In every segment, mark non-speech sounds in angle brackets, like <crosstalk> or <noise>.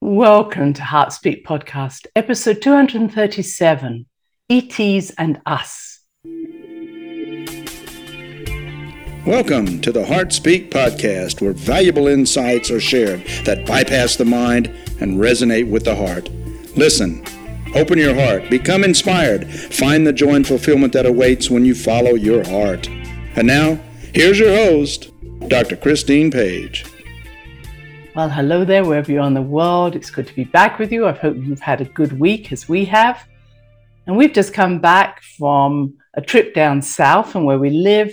Welcome to Heartspeak Podcast, episode 237 ETs and Us. Welcome to the Heartspeak Podcast, where valuable insights are shared that bypass the mind and resonate with the heart. Listen, open your heart, become inspired, find the joy and fulfillment that awaits when you follow your heart. And now, here's your host, Dr. Christine Page. Well, hello there, wherever you are in the world. It's good to be back with you. I hope you've had a good week as we have. And we've just come back from a trip down south from where we live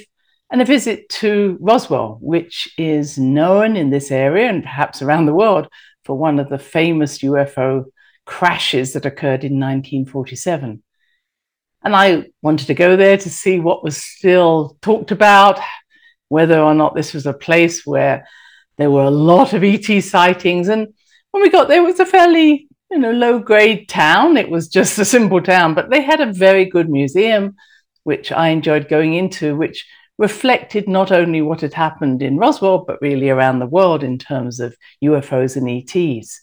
and a visit to Roswell, which is known in this area and perhaps around the world for one of the famous UFO crashes that occurred in 1947. And I wanted to go there to see what was still talked about, whether or not this was a place where there were a lot of ET sightings. And when we got there, it was a fairly you know, low grade town. It was just a simple town, but they had a very good museum, which I enjoyed going into, which reflected not only what had happened in Roswell, but really around the world in terms of UFOs and ETs.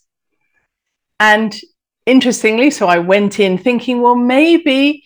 And interestingly, so I went in thinking, well, maybe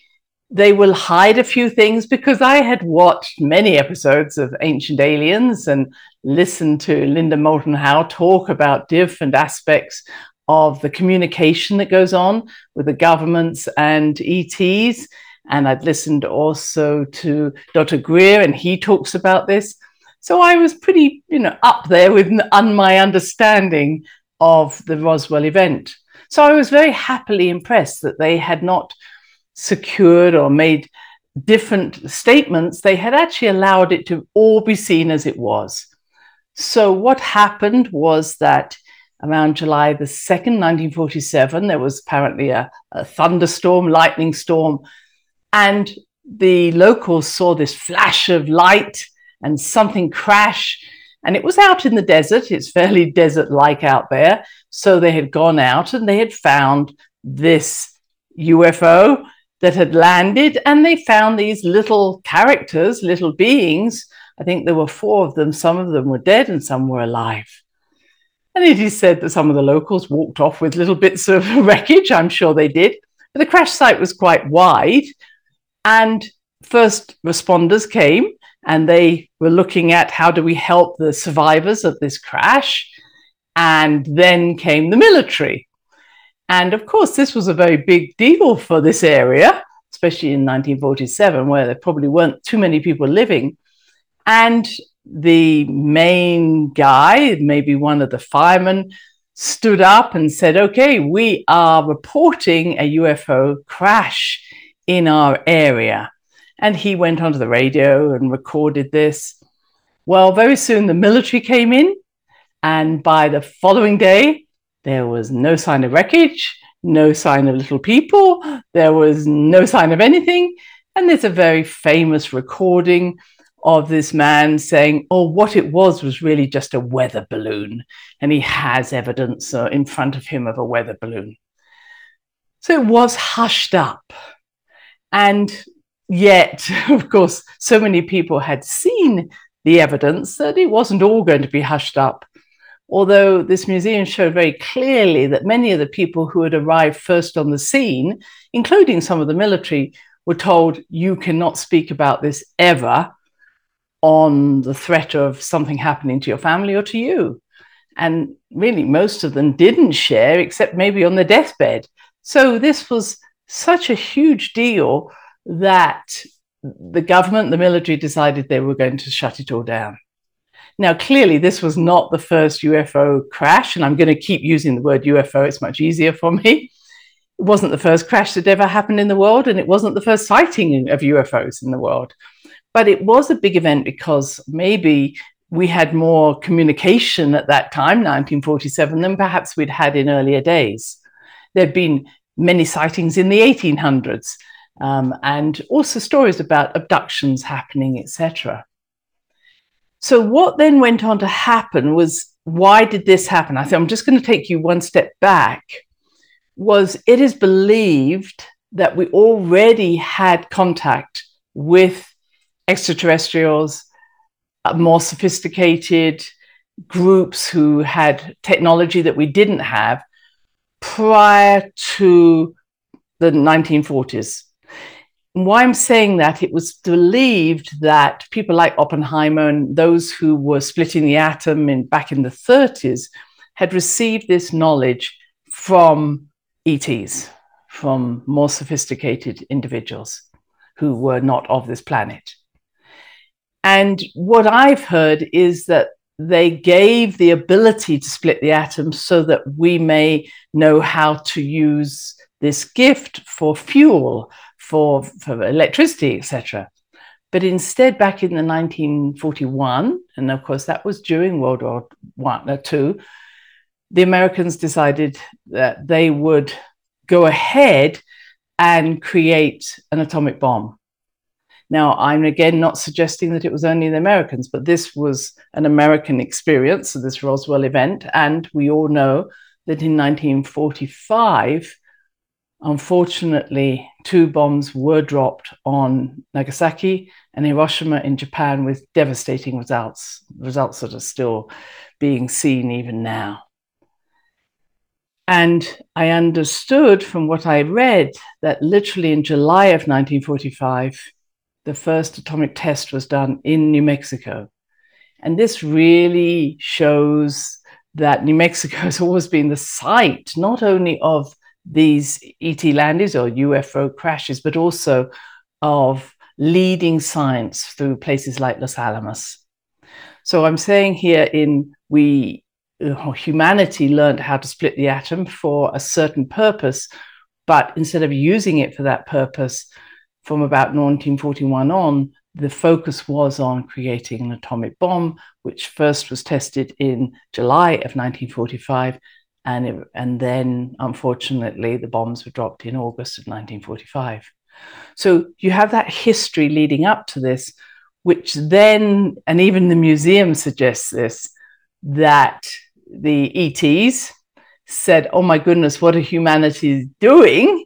they will hide a few things because I had watched many episodes of Ancient Aliens and listened to Linda Moulton Howe talk about different aspects of the communication that goes on with the governments and ETs. And I'd listened also to Dr. Greer, and he talks about this. So I was pretty, you know, up there with my understanding of the Roswell event. So I was very happily impressed that they had not secured or made different statements, they had actually allowed it to all be seen as it was. So, what happened was that around July the 2nd, 1947, there was apparently a, a thunderstorm, lightning storm, and the locals saw this flash of light and something crash. And it was out in the desert. It's fairly <laughs> desert like out there. So they had gone out and they had found this UFO that had landed, and they found these little characters, little beings. I think there were four of them. Some of them were dead and some were alive. And it is said that some of the locals walked off with little bits of <laughs> wreckage. I'm sure they did. But the crash site was quite wide. And first responders came and they were looking at how do we help the survivors of this crash. And then came the military. And of course, this was a very big deal for this area, especially in 1947, where there probably weren't too many people living. And the main guy, maybe one of the firemen, stood up and said, Okay, we are reporting a UFO crash in our area. And he went onto the radio and recorded this. Well, very soon the military came in. And by the following day, there was no sign of wreckage, no sign of little people, there was no sign of anything. And there's a very famous recording of this man saying, Oh, what it was was really just a weather balloon. And he has evidence uh, in front of him of a weather balloon. So it was hushed up. And yet, <laughs> of course, so many people had seen the evidence that it wasn't all going to be hushed up although this museum showed very clearly that many of the people who had arrived first on the scene, including some of the military, were told, you cannot speak about this ever on the threat of something happening to your family or to you. And really, most of them didn't share, except maybe on the deathbed. So this was such a huge deal that the government, the military decided they were going to shut it all down. Now, clearly, this was not the first UFO crash, and I'm going to keep using the word UFO, it's much easier for me. It wasn't the first crash that ever happened in the world, and it wasn't the first sighting of UFOs in the world. But it was a big event because maybe we had more communication at that time, 1947, than perhaps we'd had in earlier days. There'd been many sightings in the 1800s, um, and also stories about abductions happening, etc. So, what then went on to happen was why did this happen? I think I'm just going to take you one step back. Was it is believed that we already had contact with extraterrestrials, uh, more sophisticated groups who had technology that we didn't have prior to the 1940s. Why I'm saying that, it was believed that people like Oppenheimer and those who were splitting the atom in, back in the 30s had received this knowledge from ETs, from more sophisticated individuals who were not of this planet. And what I've heard is that they gave the ability to split the atom so that we may know how to use this gift for fuel, for, for electricity, etc. But instead, back in the 1941, and of course that was during World War One or uh, Two, the Americans decided that they would go ahead and create an atomic bomb. Now, I'm again not suggesting that it was only the Americans, but this was an American experience, so this Roswell event. And we all know that in 1945, unfortunately, two bombs were dropped on Nagasaki and Hiroshima in Japan with devastating results, results that are still being seen even now. And I understood from what I read that literally in July of 1945, the first atomic test was done in New Mexico. And this really shows that New Mexico <laughs> has always been the site not only of these ET landings or UFO crashes, but also of leading science through places like Los Alamos. So I'm saying here in we humanity learned how to split the atom for a certain purpose, but instead of using it for that purpose, from about 1941 on, the focus was on creating an atomic bomb, which first was tested in July of 1945. And, it, and then, unfortunately, the bombs were dropped in August of 1945. So you have that history leading up to this, which then, and even the museum suggests this, that the ETs said, Oh my goodness, what are humanity doing?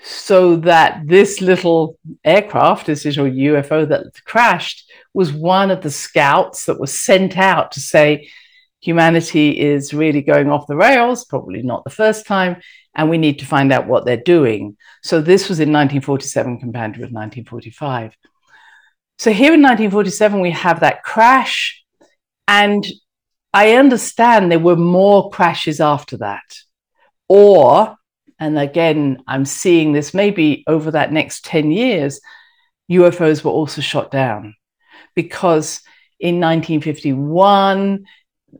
so that this little aircraft, this little UFO that crashed, was one of the scouts that was sent out to say humanity is really going off the rails, probably not the first time, and we need to find out what they're doing. So this was in 1947 compared with 1945. So here in 1947, we have that crash, and I understand there were more crashes after that. Or and again, I'm seeing this maybe over that next 10 years, UFOs were also shot down because in 1951,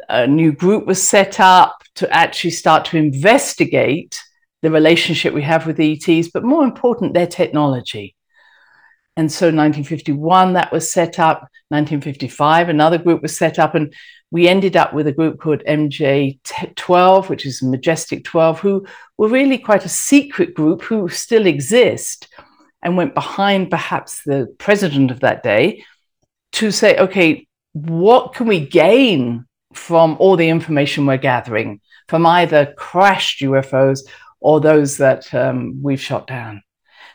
a new group was set up to actually start to investigate the relationship we have with ETs, but more important, their technology. And so 1951, that was set up. 1955, another group was set up. And we ended up with a group called MJ12, which is Majestic 12, who were really quite a secret group who still exist and went behind perhaps the president of that day to say, okay, what can we gain from all the information we're gathering from either crashed UFOs or those that um, we've shot down?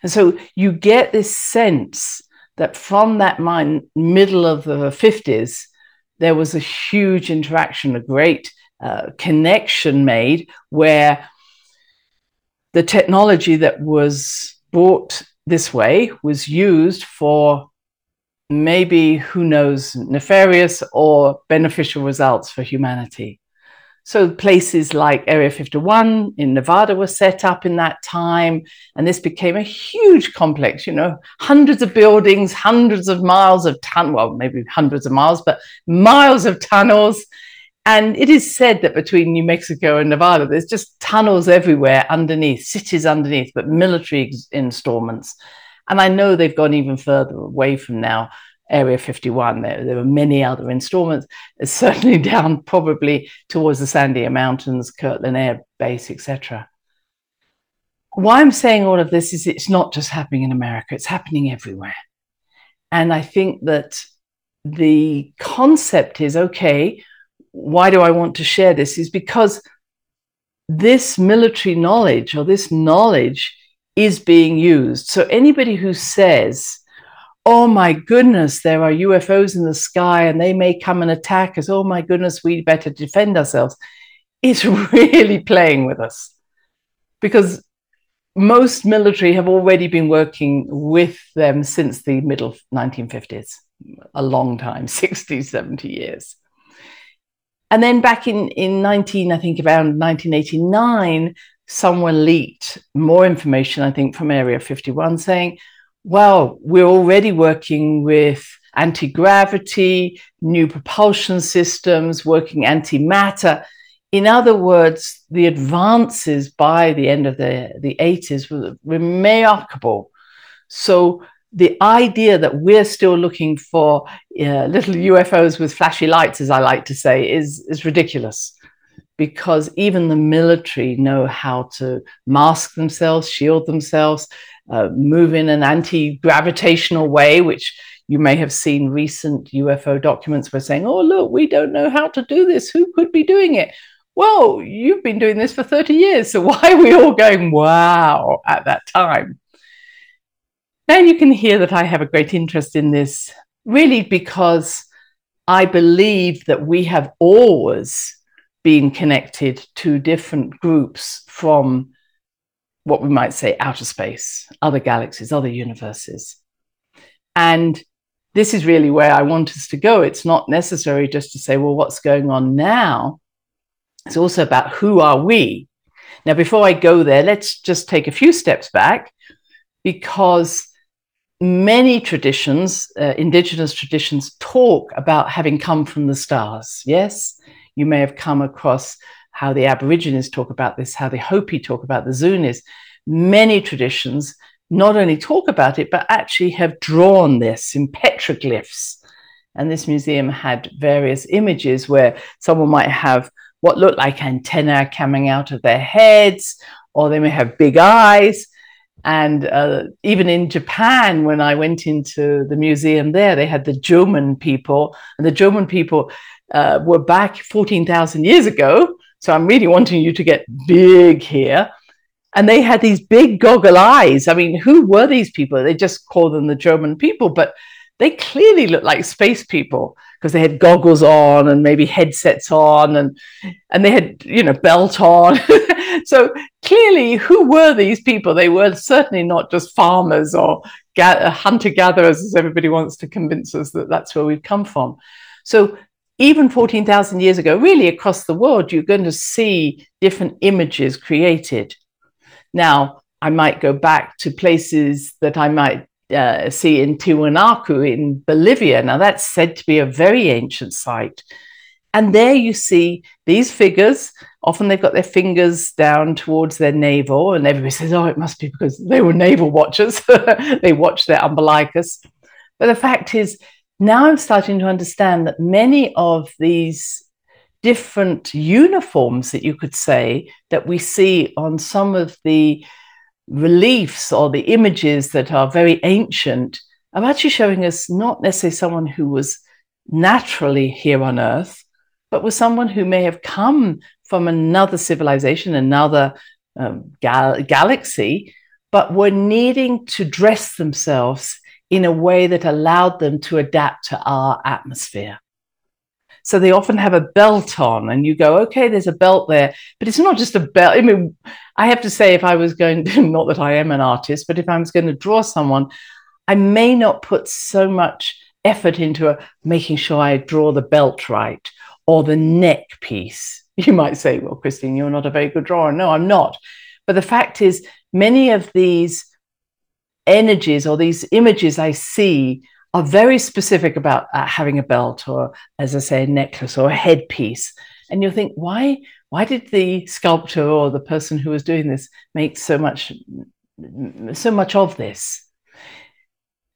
And so you get this sense that from that middle of the 50s, there was a huge interaction, a great uh, connection made where the technology that was brought this way was used for maybe, who knows, nefarious or beneficial results for humanity. So places like Area 51 in Nevada were set up in that time, and this became a huge complex, you know, hundreds of buildings, hundreds of miles of tunnel, well, maybe hundreds of miles, but miles of tunnels. And it is said that between New Mexico and Nevada, there's just tunnels everywhere underneath, cities underneath, but military installments. And I know they've gone even further away from now Area 51. There, there were many other installments, uh, <laughs> certainly down probably towards the Sandia Mountains, Kirtland Air Base, etc. Why I'm saying all of this is it's not just happening in America, it's happening everywhere. And I think that the concept is okay, why do I want to share this? Is because this military knowledge or this knowledge is being used. So anybody who says, oh my goodness, there are UFOs in the sky and they may come and attack us. Oh my goodness, we better defend ourselves. It's <laughs> really playing with us. because most military have already been working with them since the middle 1950s, a long time, <laughs> 60, 70 years. And then back in, in 19, I think around 1989, someone leaked more information, I think, from Area 51 saying, well, we're already working with anti gravity, new propulsion systems, working antimatter. In other words, the advances by the end of the, the 80s were remarkable. So the idea that we're still looking for uh, little UFOs with flashy lights, as I like to say, is, is ridiculous because even the military know how to mask themselves, shield themselves, uh, move in an anti gravitational way, which you may have seen recent UFO documents were saying, oh, look, we don't know how to do this. Who could be doing it? well, you've been doing this for 30 years, so <laughs> why are we all going, wow, at that time? Now you can hear that I have a great interest in this, really because I believe that we have always been connected to different groups from what we might say outer space, other galaxies, other universes. And this is really where I want us to go. It's not necessary just to say, well, what's going on now? It's also about who are we. Now, before I go there, let's just take a few steps back because many traditions, uh, indigenous traditions, talk about having come from the stars. Yes, you may have come across how the Aborigines talk about this, how the Hopi talk about the Zunis. Many traditions not only talk about it, but actually have drawn this in petroglyphs. And this museum had various images where someone might have what look like antennae coming out of their heads, or they may have big eyes. And uh, even in Japan, when I went into the museum there, they had the Jomon people, and the Jomon people uh, were back 14,000 years ago. So I'm really wanting you to get big here. And they had these big goggle eyes. I mean, who were these people? They just call them the Jomon people, but they clearly looked like space people because they had goggles on and maybe headsets on and and they had you know belt on <laughs> so clearly who were these people they were certainly not just farmers or hunter gatherers as everybody wants to convince us that that's where we've come from so even 14,000 years ago really across the world you're going to see different images created now I might go back to places that I might uh, see in Tiwanaku in Bolivia. Now, that's said to be a very ancient site. And there you see these figures. Often they've got their fingers down towards their navel, and everybody <laughs> says, oh, it must be because they were navel watchers. <laughs> they watched their umbilicus. But the fact is, now I'm starting to understand that many of these different uniforms that you could say that we see on some of the reliefs or the images that are very ancient are actually showing us not necessarily someone who was naturally here on earth, but was someone who may have come from another civilization, another um, gal- galaxy, but were needing to dress themselves in a way that allowed them to adapt to our atmosphere. So they often have a belt on, and you go, okay, there's a belt there, but it's not just a belt. I mean, I have to say, if I was going to, <laughs> not that I am an artist, but if I was going to draw someone, I may not put so much effort into a, making sure I draw the belt right or the neck piece. <laughs> You might say, well, Christine, you're not a very good drawer. No, I'm not. But the fact is, many of these energies or these images I see are very specific about uh, having a belt or, as I say, a necklace or a headpiece. And you'll think, why, why did the sculptor or the person who was doing this make so much, so much of this?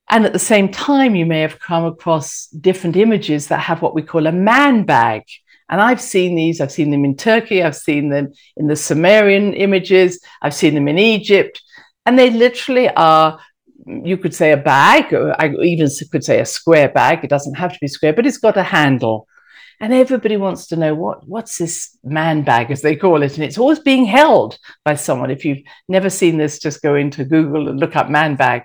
And at the same time, you may have come across different images that have what we call a man bag. And I've seen these, I've seen them in Turkey, I've seen them in the Sumerian images, I've seen them in Egypt. And they literally are you could say a bag, or I even could say a square bag. It doesn't have to be square, but it's got a handle. And everybody wants to know what, what's this man bag, as they call it. And it's always being held by someone. If you've never seen this, just go into Google and look up man bag.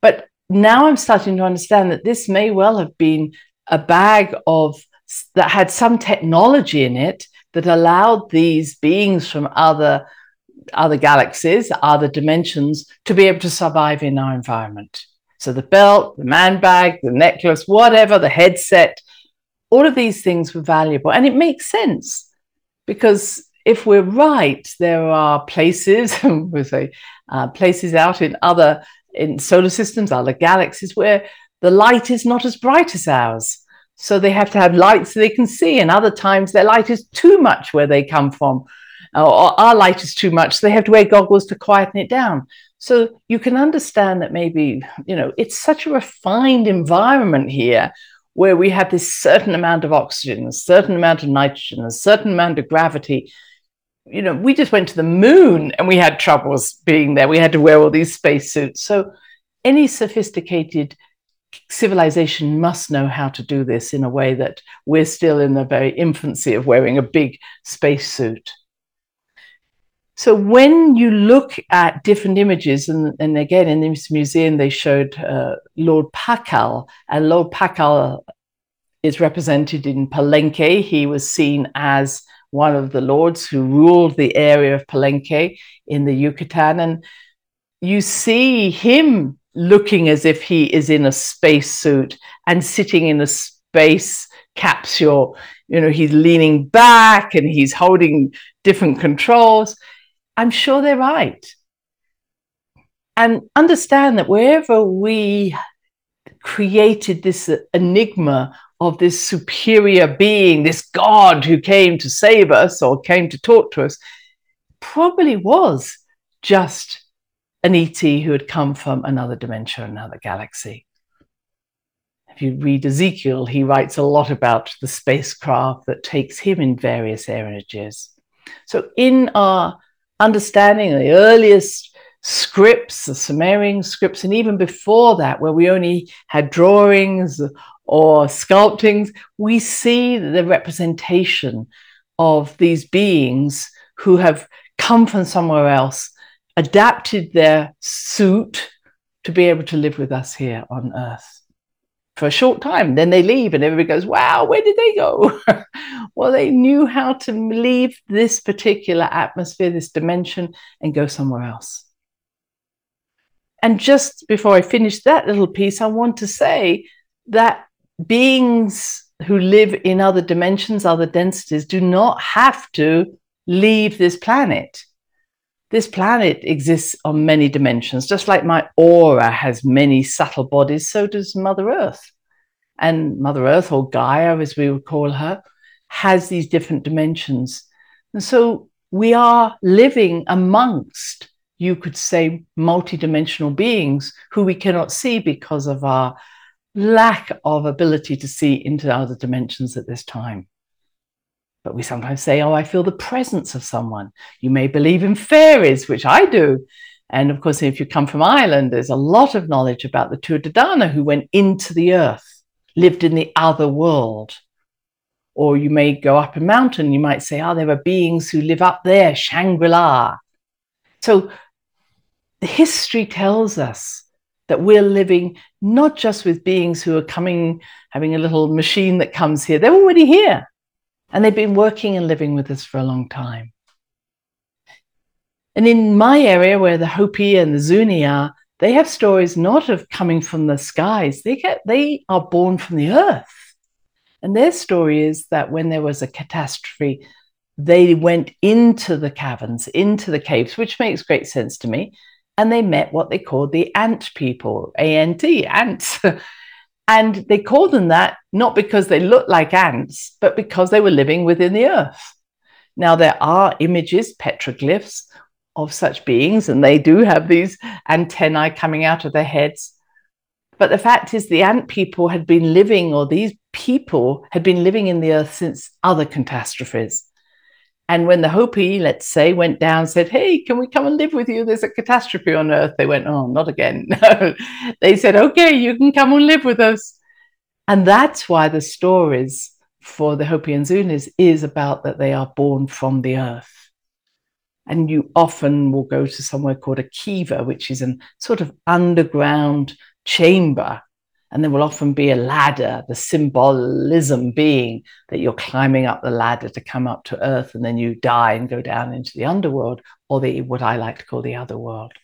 But now I'm starting to understand that this may well have been a bag of that had some technology in it that allowed these beings from other other galaxies, other dimensions to be able to survive in our environment. So the belt, the man bag, the necklace, whatever, the headset, all of these things were valuable. And it makes sense because if we're right, there are places, <laughs> we say, uh, places out in other in solar systems, other galaxies where the light is not as bright as ours. So they have to have light so they can see. And other times their light is too much where they come from, or our light is too much. So they have to wear goggles to quieten it down. So you can understand that maybe, you know, it's such a refined environment here where we have this certain amount of oxygen, a certain amount of nitrogen, a certain amount of gravity. You know, we just went to the moon and we had troubles being there. We had to wear all these spacesuits. So any sophisticated civilization must know how to do this in a way that we're still in the very infancy of wearing a big spacesuit. So when you look at different images, and, and again in this museum they showed uh, Lord Pakal, and Lord Pakal is represented in Palenque. He was seen as one of the lords who ruled the area of Palenque in the Yucatan, and you see him looking as if he is in a spacesuit and sitting in a space capsule. You know, he's leaning back and he's holding different controls. I'm sure they're right. And understand that wherever we created this uh, enigma of this superior being, this God who came to save us or came to talk to us, probably was just an ET who had come from another dimension, another galaxy. If you read Ezekiel, he writes a lot about the spacecraft that takes him in various energies. So, in our understanding the earliest scripts, the Sumerian scripts, and even before that, where we only had drawings or sculptings, we see the representation of these beings who have come from somewhere else, adapted their suit to be able to live with us here on Earth for a short time. Then they leave, and everybody goes, Wow, where did they go? <laughs> well, they knew how to leave this particular atmosphere, this dimension, and go somewhere else. And just before I finish that little piece, I want to say that beings who live in other dimensions, other densities, do not have to leave this planet. This planet exists on many dimensions, just like my aura has many subtle bodies, so does Mother Earth. And Mother Earth, or Gaia as we would call her, has these different dimensions. And so we are living amongst, you could say, multidimensional beings who we cannot see because of our lack of ability to see into other dimensions at this time. But we sometimes say, Oh, I feel the presence of someone. You may believe in fairies, which I do. And of course, if you come from Ireland, there's a lot of knowledge about the Tuatha who went into the earth, lived in the other world. Or you may go up a mountain, you might say, Oh, there are beings who live up there, Shangri La. So the history tells us that we're living not just with beings who are coming, having a little machine that comes here, they're already here. And they've been working and living with us for a long time. And in my area, where the Hopi and the Zuni are, they have stories not of coming from the skies. They get they are born from the earth. And their story is that when there was a catastrophe, they went into the caverns, into the caves, which makes great sense to me. And they met what they called the ant people, A N T, ants. <laughs> And they called them that not because they looked like ants, but because they were living within the earth. Now, there are images, petroglyphs of such beings, and they do have these antennae coming out of their heads. But the fact is, the ant people had been living, or these people had been living in the earth since other catastrophes. And when the Hopi, let's say, went down, said, Hey, can we come and live with you? There's a catastrophe on Earth. They went, Oh, not again. <laughs> No. they said, Okay, you can come and live with us. And that's why the stories for the Hopi and Zunis is about that they are born from the earth. And you often will go to somewhere called a kiva, which is a sort of underground chamber. And there will often be a ladder, the symbolism being that you're climbing up the ladder to come up to earth and then you die and go down into the underworld or the what I like to call the other world.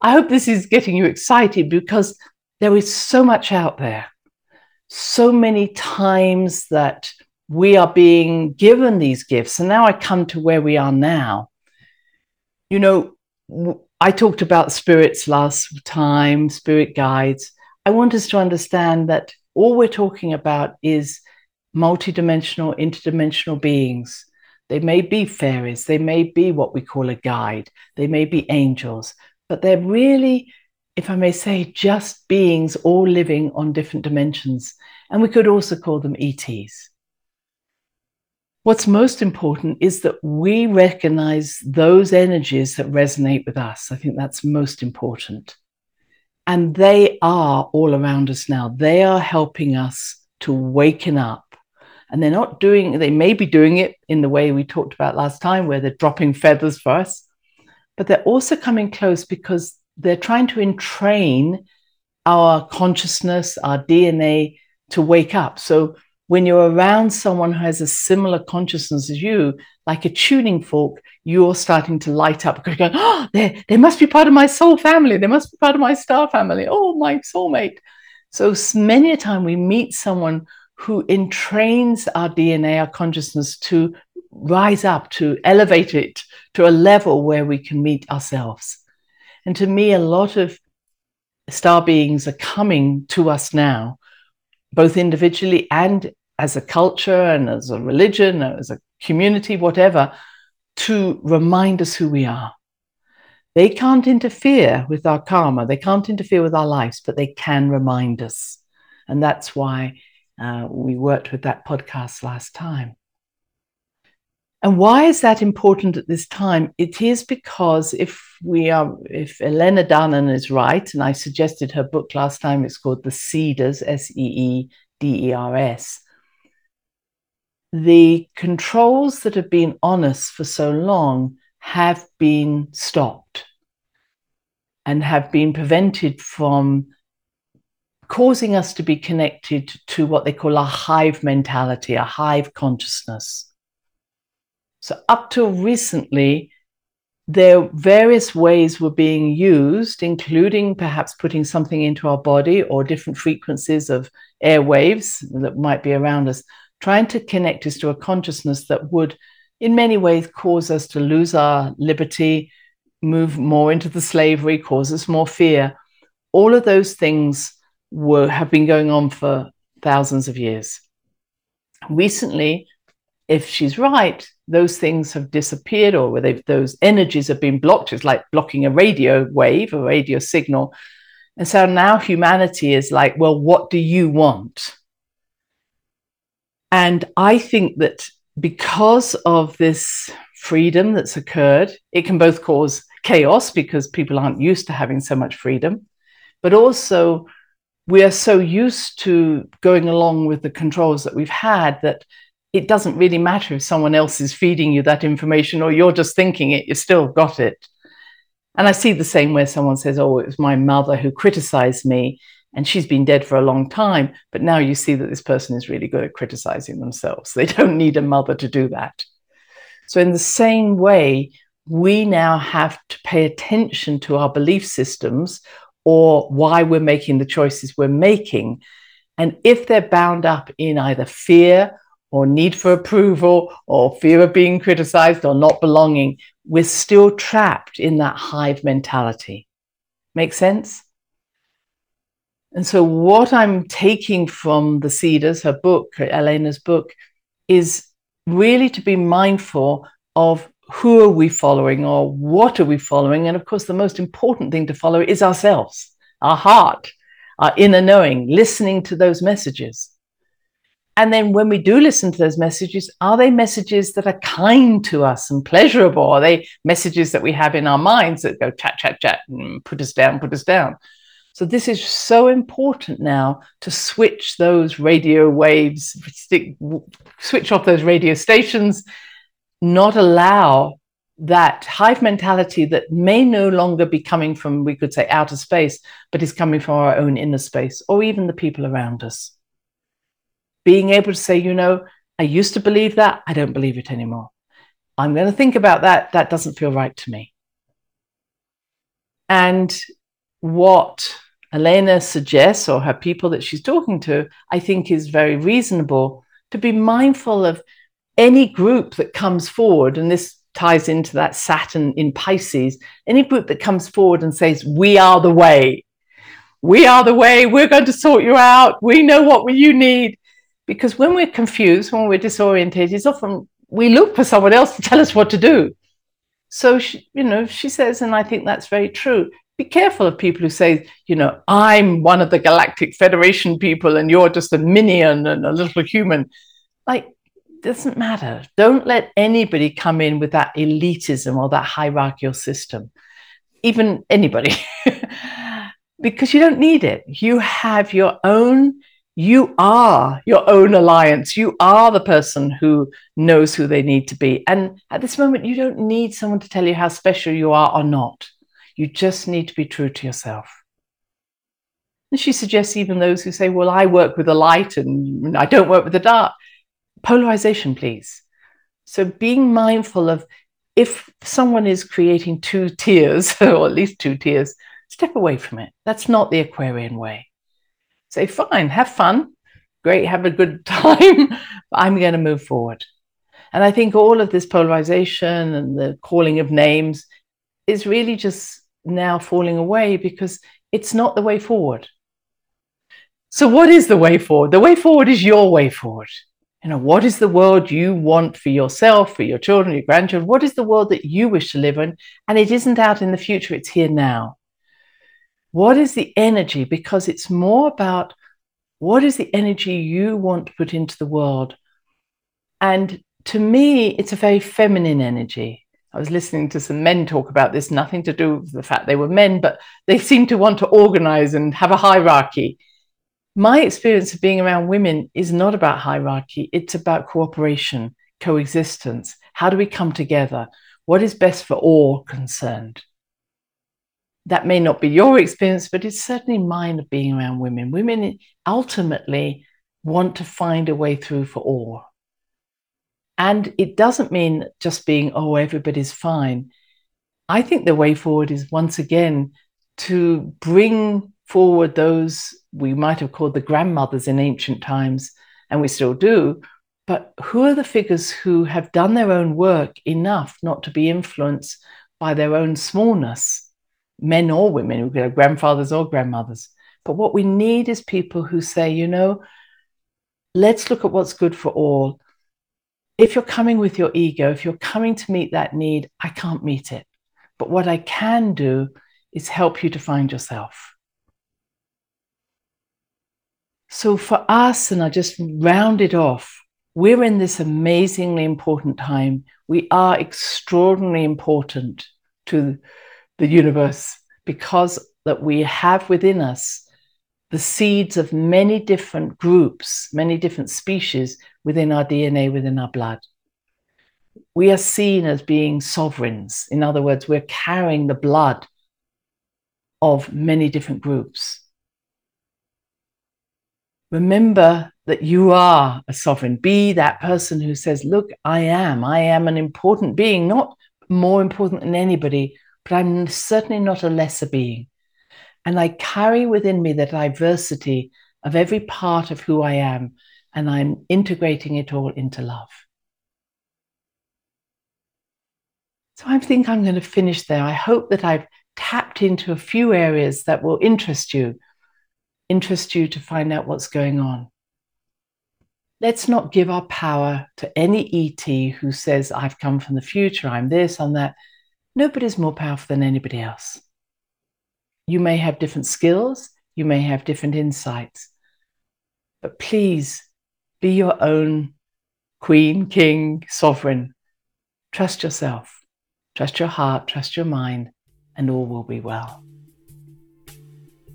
I hope this is getting you excited because there is so much out there. So many times that we are being given these gifts. And now I come to where we are now. You know, I talked about spirits last time, spirit guides. I want us to understand that all we're talking about is multidimensional, interdimensional beings. They may be fairies, they may be what we call a guide, they may be angels, but they're really, if I may say, just beings all living on different dimensions. And we could also call them ETs. What's most important is that we recognize those energies that resonate with us. I think that's most important. And they are all around us now. They are helping us to waken up. And they're not doing, they may be doing it in the way we talked about last time, where they're dropping feathers for us, but they're also coming close because they're trying to entrain our consciousness, our DNA to wake up. So when you're around someone who has a similar consciousness as you, like a tuning fork, you're starting to light up because you're going, ah, oh, they, they must be part of my soul family. They must be part of my star family. Oh, my soulmate. So many a time we meet someone who entrains our DNA, our consciousness to rise up, to elevate it to a level where we can meet ourselves. And to me, a lot of star beings are coming to us now both individually and as a culture and as a religion, as a community, whatever, to remind us who we are. They can't interfere with our karma, they can't interfere with our lives, but they can remind us. And that's why uh, we worked with that podcast last time. And why is that important at this time? It is because if we are, if Elena Danaan is right, and I suggested her book last time, it's called The Seeders, S E E D E R S. The controls that have been on us for so long have been stopped and have been prevented from causing us to be connected to what they call a hive mentality, a hive consciousness. So, up till recently, there various ways were being used, including perhaps putting something into our body or different frequencies of airwaves that might be around us, trying to connect us to a consciousness that would, in many ways, cause us to lose our liberty, move more into the slavery, cause us more fear. All of those things were have been going on for thousands of years. Recently, if she's right, those things have disappeared or where those energies have been blocked. It's like blocking a radio wave, a radio signal. And so now humanity is like, well, what do you want? And I think that because of this freedom that's occurred, it can both cause chaos because people aren't used to having so much freedom, but also we are so used to going along with the controls that we've had that it doesn't really matter if someone else is feeding you that information or you're just thinking it, you've still got it. And I see the same where someone says, Oh, it was my mother who criticized me and she's been dead for a long time. But now you see that this person is really good at criticizing themselves. They <laughs> don't need a mother to do that. So, in the same way, we now have to pay attention to our belief systems or why we're making the choices we're making. And if they're bound up in either fear or need for approval or fear of being criticized or not belonging, we're still trapped in that hive mentality. Make sense? And so, what I'm taking from the Seeders, her book, Elena's book, is really to be mindful of who are we following or what are we following. And of course, the most important thing to follow is ourselves, our heart, our inner knowing, listening to those messages. And then when we do listen to those messages, are they messages that are kind to us and pleasurable? Are they messages that we have in our minds that go chat, chat, chat, and put us down, put us down? So this is so important now to switch those radio waves, switch off those radio stations, not allow that hive mentality that may no longer be coming from, we could say, outer space, but is coming from our own inner space or even the people around us. Being able to say, you know, I used to believe that, I don't believe it anymore. I'm going to think about that. That doesn't feel right to me. And what Elena suggests, or her people that she's talking to, I think is very reasonable to be mindful of any group that comes forward. And this ties into that Saturn in Pisces, any group that comes forward and says, We are the way, we are the way, we're going to sort you out, we know what you need. Because when we're confused, when we're disorientated, it's often we look for someone else to tell us what to do. So, she, you know, she says, and I think that's very true. Be careful of people who say, you know, I'm one of the Galactic Federation people and you're just a minion and a little human. Like, doesn't matter. Don't let anybody come in with that elitism or that hierarchical system, even anybody, <laughs> because you don't need it. You have your own, you are your own alliance. You are the person who knows who they need to be. And at this moment, you don't need someone to tell you how special you are or not. You just need to be true to yourself. And she suggests even those who say, Well, I work with the light and I don't work with the dark polarization, please. So being mindful of if someone is creating two tiers, <laughs> or at least two tiers, step away from it. That's not the Aquarian way. Say, fine, have fun, great, have a good <laughs> time, I'm going to move forward. And I think all of this polarization and the calling of names is really just now falling away because it's not the way forward. So, what is the way forward? The way forward is your way forward. You know, what is the world you want for yourself, for your children, your grandchildren? What is the world that you wish to live in? And it isn't out in the future, it's here now. What is the energy? Because it's more about what is the energy you want to put into the world. And to me, it's a very feminine energy. I was listening to some men talk about this, nothing to do with the fact they were men, but they seem to want to organize and have a hierarchy my experience of being around women is not about hierarchy, it's about cooperation, coexistence. How do we come together? What is best for all concerned? That may not be your experience, but it's certainly mine of being around women. Women ultimately want to find a way through for all. And it doesn't mean just being, oh, everybody's fine. I think the way forward is once again to bring forward those we might have called the grandmothers in ancient times, and we still do. But who are the figures who have done their own work enough not to be influenced by their own smallness, men or women, we could have grandfathers or grandmothers? But what we need is people who say, you know, let's look at what's good for all. If you're coming with your ego, if you're coming to meet that need, I can't meet it. But what I can do is help you to find yourself. So for us, and I just round it off, we're in this amazingly important time. We are extraordinarily important to the universe because that we have within us the seeds of many different groups, many different species within our DNA, within our blood. We are seen as being sovereigns. In other words, we're carrying the blood of many different groups. Remember that you are a sovereign. Be that person who says, Look, I am. I am an important being, not more important than anybody, but I'm certainly not a lesser being. And I carry within me the diversity of every part of who I am, and I'm integrating it all into love. So I think I'm going to finish there. I hope that I've tapped into a few areas that will interest you interest you to find out what's going on. Let's not give our power to any ET who says, I've come from the future, I'm this, I'm that. Nobody's more powerful than anybody else. You may have different skills, you may have different insights, but please be your own queen, king, sovereign. Trust yourself, trust your heart, trust your mind, and all will be well.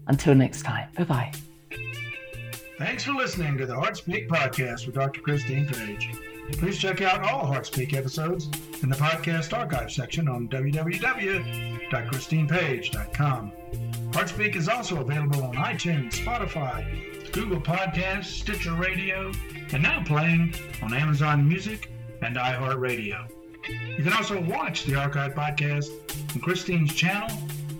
Until next time, bye bye. Thanks for listening to the Heart Speak podcast with Dr. Christine Page. Please check out all HeartSpeak episodes in the podcast archive section on www.christinepage.com. HeartSpeak is also available on iTunes, Spotify, Google Podcasts, Stitcher Radio, and now playing on Amazon Music and iHeartRadio. You can also watch the archive podcast on Christine's channel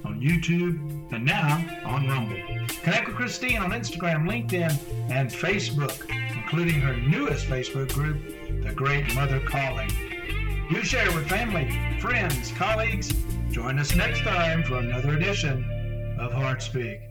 on YouTube and now on Rumble. Connect with Christine on Instagram, LinkedIn, and Facebook, including her newest Facebook group, The Great Mother Calling. You share with family, friends, colleagues. Join us next time for another edition of Heart Speak.